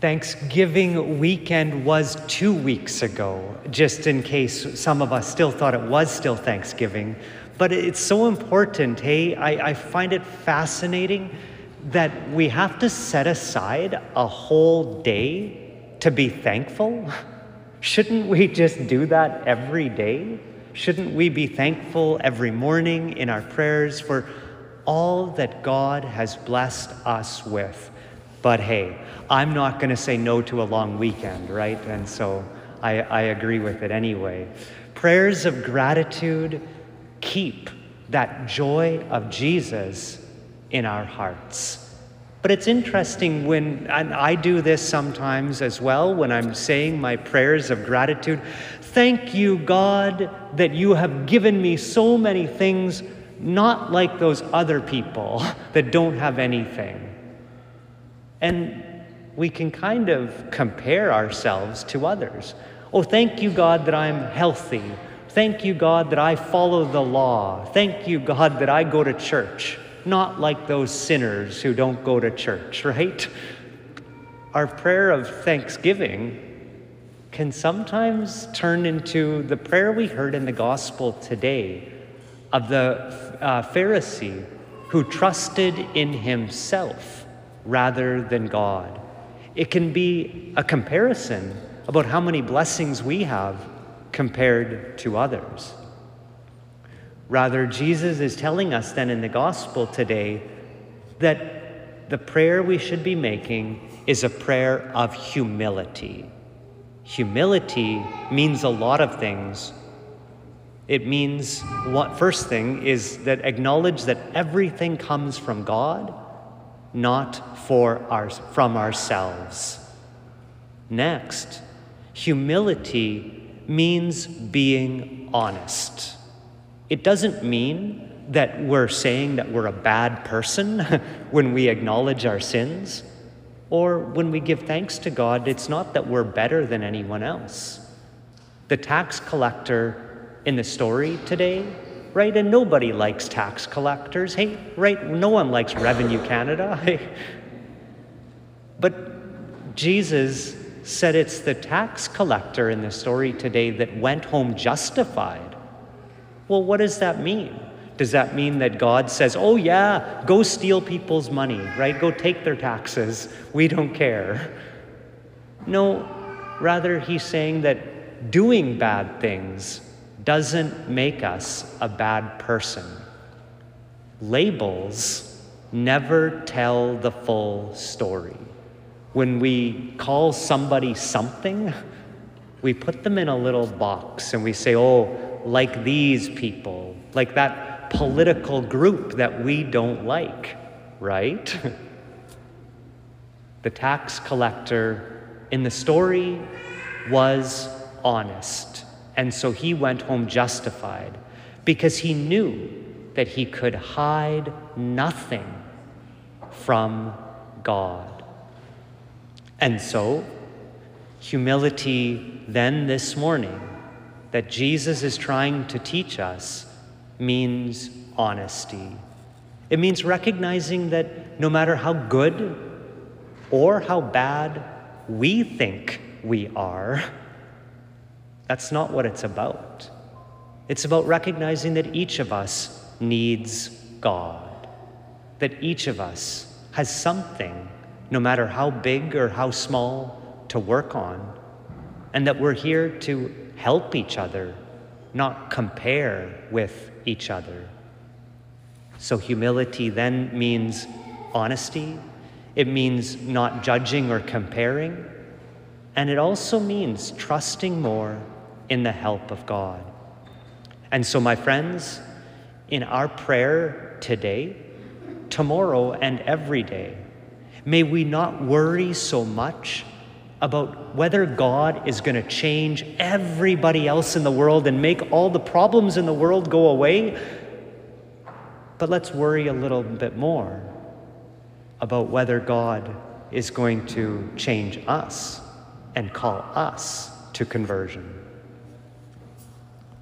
Thanksgiving weekend was two weeks ago, just in case some of us still thought it was still Thanksgiving. But it's so important, hey? I, I find it fascinating that we have to set aside a whole day to be thankful. Shouldn't we just do that every day? Shouldn't we be thankful every morning in our prayers for all that God has blessed us with? But hey, I'm not going to say no to a long weekend, right? And so I, I agree with it anyway. Prayers of gratitude keep that joy of Jesus in our hearts. But it's interesting when, and I do this sometimes as well, when I'm saying my prayers of gratitude. Thank you, God, that you have given me so many things, not like those other people that don't have anything. And we can kind of compare ourselves to others. Oh, thank you, God, that I'm healthy. Thank you, God, that I follow the law. Thank you, God, that I go to church. Not like those sinners who don't go to church, right? Our prayer of thanksgiving can sometimes turn into the prayer we heard in the gospel today of the uh, Pharisee who trusted in himself rather than God. It can be a comparison about how many blessings we have compared to others. Rather, Jesus is telling us then in the gospel today that the prayer we should be making is a prayer of humility. Humility means a lot of things. It means what first thing is that acknowledge that everything comes from God not for our, from ourselves. Next, humility means being honest. It doesn't mean that we're saying that we're a bad person when we acknowledge our sins or when we give thanks to God. It's not that we're better than anyone else. The tax collector in the story today right? And nobody likes tax collectors. Hey, right? No one likes Revenue Canada. Hey. But Jesus said it's the tax collector in the story today that went home justified. Well, what does that mean? Does that mean that God says, oh, yeah, go steal people's money, right? Go take their taxes. We don't care. No, rather, he's saying that doing bad things doesn't make us a bad person. Labels never tell the full story. When we call somebody something, we put them in a little box and we say, oh, like these people, like that political group that we don't like, right? the tax collector in the story was honest. And so he went home justified because he knew that he could hide nothing from God. And so, humility then this morning that Jesus is trying to teach us means honesty. It means recognizing that no matter how good or how bad we think we are, that's not what it's about. It's about recognizing that each of us needs God, that each of us has something, no matter how big or how small, to work on, and that we're here to help each other, not compare with each other. So, humility then means honesty, it means not judging or comparing, and it also means trusting more in the help of God. And so, my friends, in our prayer today, tomorrow, and every day, may we not worry so much about whether God is going to change everybody else in the world and make all the problems in the world go away. But let's worry a little bit more about whether God is going to change us and call us to conversion.